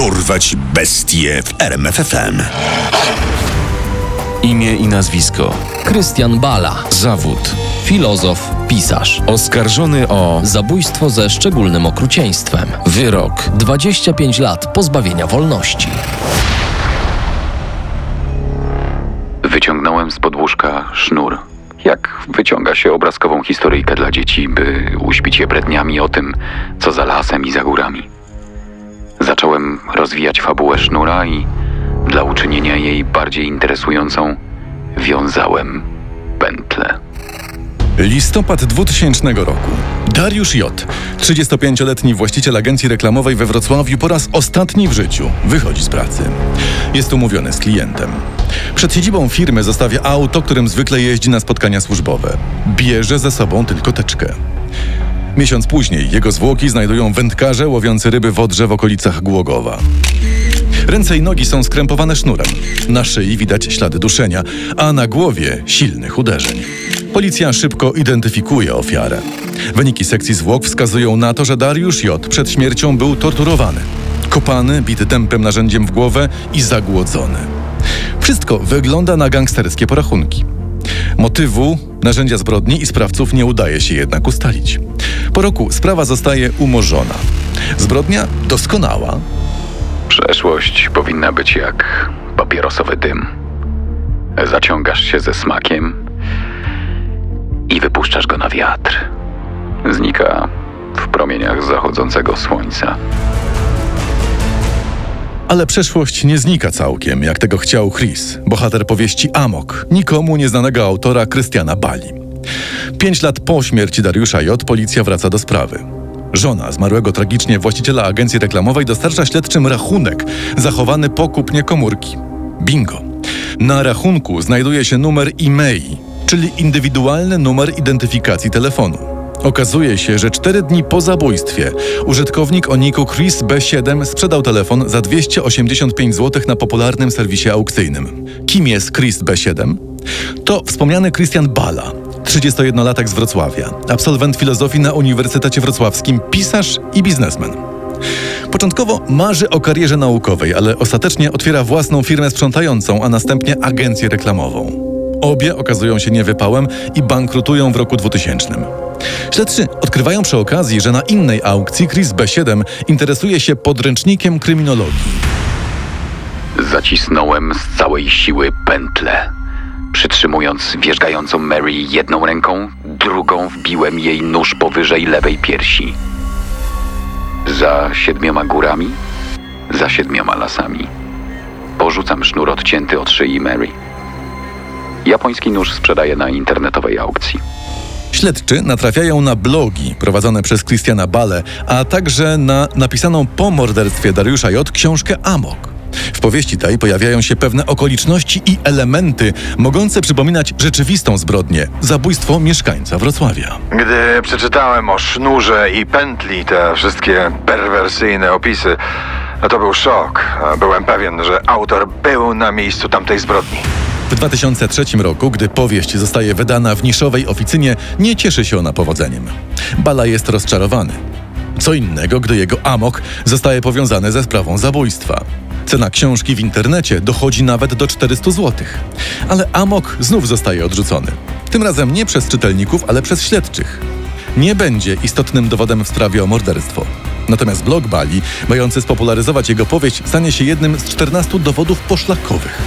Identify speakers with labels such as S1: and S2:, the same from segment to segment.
S1: Dorwać bestie w RMFFM.
S2: Imię i nazwisko.
S3: Krystian Bala.
S2: Zawód.
S3: Filozof, pisarz.
S2: Oskarżony o
S3: Zabójstwo ze szczególnym okrucieństwem.
S2: wyrok.
S3: 25 lat pozbawienia wolności.
S4: Wyciągnąłem z podłóżka sznur. Jak wyciąga się obrazkową historyjkę dla dzieci, by uśpić je bredniami o tym, co za lasem i za górami. Zacząłem rozwijać fabułę sznura i dla uczynienia jej bardziej interesującą wiązałem pętlę.
S5: Listopad 2000 roku. Dariusz J., 35-letni właściciel agencji reklamowej we Wrocławiu, po raz ostatni w życiu wychodzi z pracy. Jest umówiony z klientem. Przed siedzibą firmy zostawia auto, którym zwykle jeździ na spotkania służbowe. Bierze ze sobą tylko teczkę. Miesiąc później jego zwłoki znajdują wędkarze łowiący ryby w Odrze w okolicach Głogowa. Ręce i nogi są skrępowane sznurem. Na szyi widać ślady duszenia, a na głowie silnych uderzeń. Policja szybko identyfikuje ofiarę. Wyniki sekcji zwłok wskazują na to, że Dariusz J. przed śmiercią był torturowany. Kopany, bity dępem narzędziem w głowę i zagłodzony. Wszystko wygląda na gangsterskie porachunki. Motywu, narzędzia zbrodni i sprawców nie udaje się jednak ustalić. Po roku sprawa zostaje umorzona. Zbrodnia doskonała,
S4: Przeszłość powinna być jak papierosowy dym. Zaciągasz się ze smakiem i wypuszczasz go na wiatr. Znika w promieniach zachodzącego słońca.
S5: Ale przeszłość nie znika całkiem, jak tego chciał Chris, bohater powieści Amok, nikomu nieznanego autora Krystiana Bali. Pięć lat po śmierci Dariusza J. policja wraca do sprawy. Żona zmarłego tragicznie właściciela agencji reklamowej dostarcza śledczym rachunek zachowany po kupnie komórki. Bingo. Na rachunku znajduje się numer e-mail, czyli indywidualny numer identyfikacji telefonu. Okazuje się, że cztery dni po zabójstwie użytkownik o niku Chris B7 sprzedał telefon za 285 zł na popularnym serwisie aukcyjnym. Kim jest Chris B7? To wspomniany Christian Bala, 31-latek z Wrocławia, absolwent filozofii na Uniwersytecie Wrocławskim, pisarz i biznesmen. Początkowo marzy o karierze naukowej, ale ostatecznie otwiera własną firmę sprzątającą, a następnie agencję reklamową. Obie okazują się niewypałem i bankrutują w roku 2000. Śledczy odkrywają przy okazji, że na innej aukcji Chris B7 interesuje się podręcznikiem kryminologii.
S4: Zacisnąłem z całej siły pętlę. Przytrzymując wierzgającą Mary jedną ręką, drugą wbiłem jej nóż powyżej lewej piersi. Za siedmioma górami, za siedmioma lasami. Porzucam sznur odcięty od szyi Mary. Japoński nóż sprzedaję na internetowej aukcji.
S5: Śledczy natrafiają na blogi prowadzone przez Christiana Bale, a także na napisaną po morderstwie Dariusza J. książkę Amok. W powieści tej pojawiają się pewne okoliczności i elementy mogące przypominać rzeczywistą zbrodnię zabójstwo mieszkańca Wrocławia.
S6: Gdy przeczytałem o sznurze i pętli te wszystkie perwersyjne opisy, no to był szok. Byłem pewien, że autor był na miejscu tamtej zbrodni.
S5: W 2003 roku, gdy powieść zostaje wydana w niszowej oficynie, nie cieszy się ona powodzeniem. Bala jest rozczarowany. Co innego, gdy jego amok zostaje powiązany ze sprawą zabójstwa. Cena książki w internecie dochodzi nawet do 400 zł. Ale amok znów zostaje odrzucony. Tym razem nie przez czytelników, ale przez śledczych. Nie będzie istotnym dowodem w sprawie o morderstwo. Natomiast blog Bali, mający spopularyzować jego powieść, stanie się jednym z 14 dowodów poszlakowych.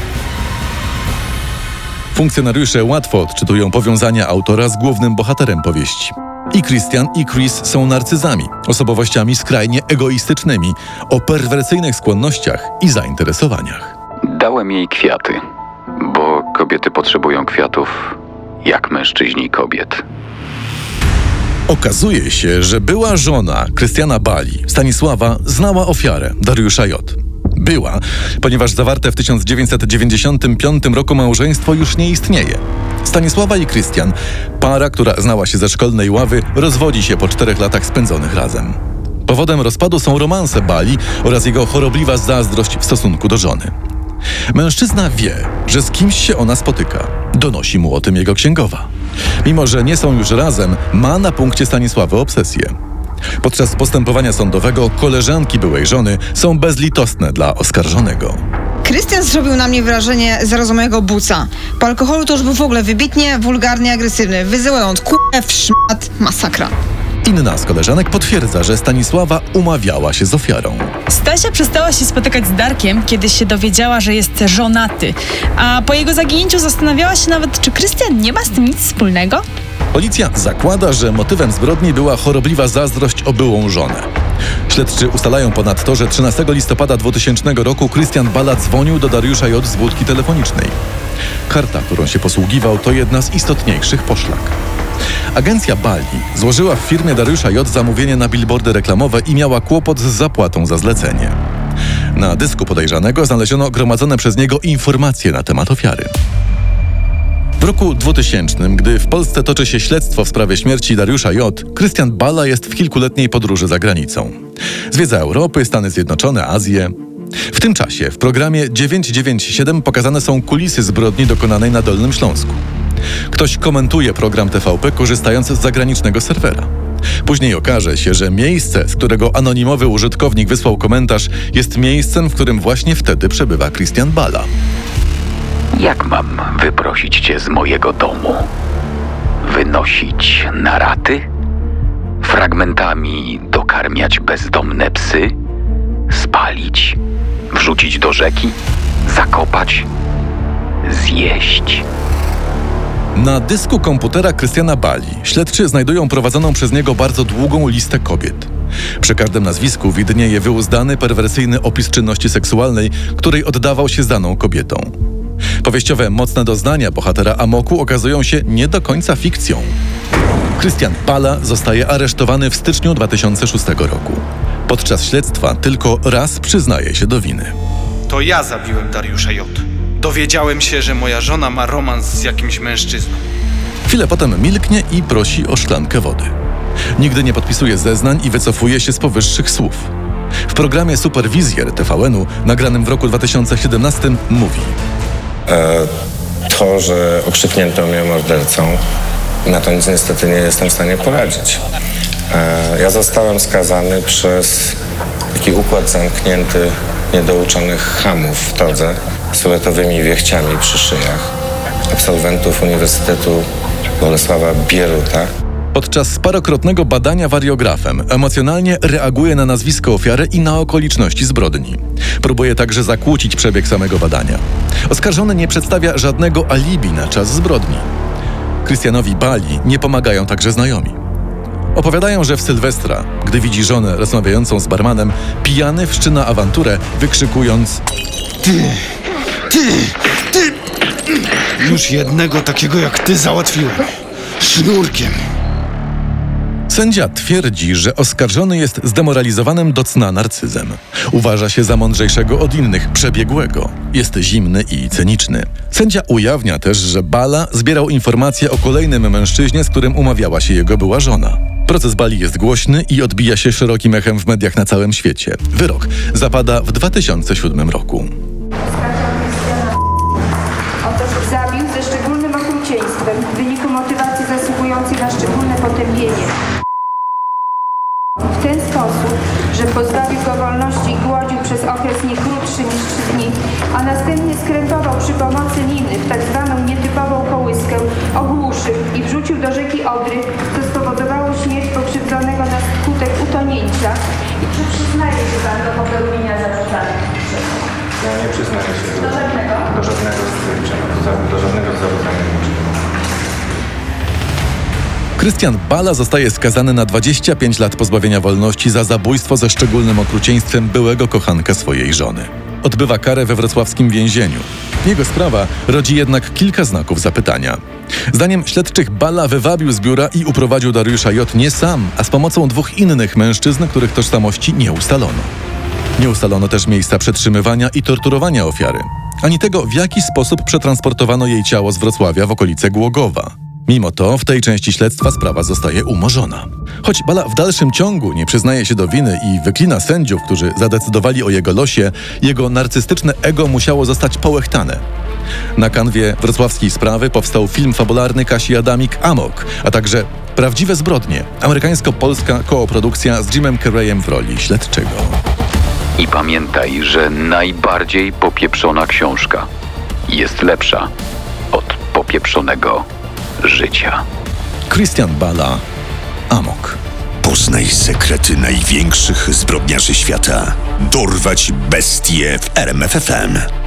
S5: Funkcjonariusze łatwo odczytują powiązania autora z głównym bohaterem powieści. I Christian, i Chris są narcyzami, osobowościami skrajnie egoistycznymi, o perwersyjnych skłonnościach i zainteresowaniach.
S4: Dałem jej kwiaty, bo kobiety potrzebują kwiatów jak mężczyźni kobiet.
S5: Okazuje się, że była żona Krystiana Bali, Stanisława, znała ofiarę Dariusza J. Była, ponieważ zawarte w 1995 roku małżeństwo już nie istnieje. Stanisława i Krystian, para, która znała się ze szkolnej ławy, rozwodzi się po czterech latach spędzonych razem. Powodem rozpadu są romanse Bali oraz jego chorobliwa zazdrość w stosunku do żony. Mężczyzna wie, że z kimś się ona spotyka. Donosi mu o tym jego księgowa. Mimo, że nie są już razem, ma na punkcie Stanisławy obsesję. Podczas postępowania sądowego koleżanki byłej żony są bezlitosne dla oskarżonego.
S7: Krystian zrobił na mnie wrażenie zrozumałego buca. Po alkoholu to już był w ogóle wybitnie, wulgarnie agresywny, wyzyłając k***e w szmat, masakra.
S5: Inna z koleżanek potwierdza, że Stanisława umawiała się z ofiarą.
S8: Stasia przestała się spotykać z Darkiem, kiedy się dowiedziała, że jest żonaty. A po jego zaginięciu zastanawiała się nawet, czy Krystian nie ma z tym nic wspólnego?
S5: Policja zakłada, że motywem zbrodni była chorobliwa zazdrość o byłą żonę. Śledczy ustalają ponadto, że 13 listopada 2000 roku Krystian Bala dzwonił do Dariusza J. z budki telefonicznej. Karta, którą się posługiwał, to jedna z istotniejszych poszlak. Agencja Bali złożyła w firmie Dariusza J. zamówienie na billboardy reklamowe i miała kłopot z zapłatą za zlecenie. Na dysku podejrzanego znaleziono gromadzone przez niego informacje na temat ofiary. W roku 2000, gdy w Polsce toczy się śledztwo w sprawie śmierci Dariusza J., Krystian Bala jest w kilkuletniej podróży za granicą. Zwiedza Europy, Stany Zjednoczone, Azję. W tym czasie w programie 997 pokazane są kulisy zbrodni dokonanej na Dolnym Śląsku. Ktoś komentuje program TVP korzystając z zagranicznego serwera. Później okaże się, że miejsce, z którego anonimowy użytkownik wysłał komentarz, jest miejscem, w którym właśnie wtedy przebywa Christian Bala.
S4: Jak mam wyprosić cię z mojego domu? Wynosić na raty? Fragmentami dokarmiać bezdomne psy? Spalić? Wrzucić do rzeki? Zakopać? Zjeść?
S5: Na dysku komputera Krystiana Bali śledczy znajdują prowadzoną przez niego bardzo długą listę kobiet. Przy każdym nazwisku widnieje wyuzdany, perwersyjny opis czynności seksualnej, której oddawał się z daną kobietą. Powieściowe mocne doznania bohatera Amoku okazują się nie do końca fikcją. Krystian Bala zostaje aresztowany w styczniu 2006 roku. Podczas śledztwa tylko raz przyznaje się do winy.
S9: To ja zabiłem Dariusza J. Dowiedziałem się, że moja żona ma romans z jakimś mężczyzną.
S5: Chwilę potem milknie i prosi o szklankę wody. Nigdy nie podpisuje zeznań i wycofuje się z powyższych słów. W programie Superwizjer TVN-u, nagranym w roku 2017, mówi:
S10: To, że okrzyknięto mnie mordercą, na to nic niestety nie jestem w stanie poradzić. E, Ja zostałem skazany przez taki układ zamknięty niedouczonych hamów w todze z fioletowymi wiechciami przy szyjach, absolwentów Uniwersytetu Bolesława Bieruta.
S5: Podczas parokrotnego badania wariografem emocjonalnie reaguje na nazwisko ofiary i na okoliczności zbrodni. Próbuje także zakłócić przebieg samego badania. Oskarżony nie przedstawia żadnego alibi na czas zbrodni. Krystianowi Bali nie pomagają także znajomi. Opowiadają, że w Sylwestra, gdy widzi żonę rozmawiającą z barmanem, pijany wszczyna awanturę, wykrzykując
S9: Już jednego takiego jak ty załatwiłem. Sznurkiem.
S5: Sędzia twierdzi, że oskarżony jest zdemoralizowanym do cna narcyzem. Uważa się za mądrzejszego od innych, przebiegłego. Jest zimny i cyniczny. Sędzia ujawnia też, że Bala zbierał informacje o kolejnym mężczyźnie, z którym umawiała się jego była żona. Proces Bali jest głośny i odbija się szerokim echem w mediach na całym świecie. Wyrok zapada w 2007 roku.
S11: Pozbawił go wolności i głodził przez okres nie krótszy niż trzy dni, a następnie skrępował przy pomocy liny w tak zwaną nietypową kołyskę, ogłuszył i wrzucił do rzeki Odry, co spowodowało śmierć pokrzywdzonego na skutek utonięcia. I czy przyznaje się pan do popełnienia zarzucanych?
S10: Ja nie przyznaję się
S11: Do żadnego?
S10: do żadnego tych czynów,
S5: Krystian Bala zostaje skazany na 25 lat pozbawienia wolności za zabójstwo ze szczególnym okrucieństwem byłego kochanka swojej żony. Odbywa karę we wrocławskim więzieniu. Jego sprawa rodzi jednak kilka znaków zapytania. Zdaniem śledczych Bala wywabił z biura i uprowadził Dariusza J. nie sam, a z pomocą dwóch innych mężczyzn, których tożsamości nie ustalono. Nie ustalono też miejsca przetrzymywania i torturowania ofiary, ani tego, w jaki sposób przetransportowano jej ciało z Wrocławia w okolice Głogowa. Mimo to w tej części śledztwa sprawa zostaje umorzona. Choć Bala w dalszym ciągu nie przyznaje się do winy i wyklina sędziów, którzy zadecydowali o jego losie, jego narcystyczne ego musiało zostać połechtane. Na kanwie wrocławskiej sprawy powstał film fabularny Kasi Adamik Amok, a także Prawdziwe zbrodnie. Amerykańsko-polska kooprodukcja z Jimem Carreyem w roli śledczego.
S4: I pamiętaj, że najbardziej popieprzona książka jest lepsza od popieprzonego życia.
S5: Christian Bala, Amok.
S1: Poznaj sekrety największych zbrodniarzy świata. Dorwać bestie w RMFFM.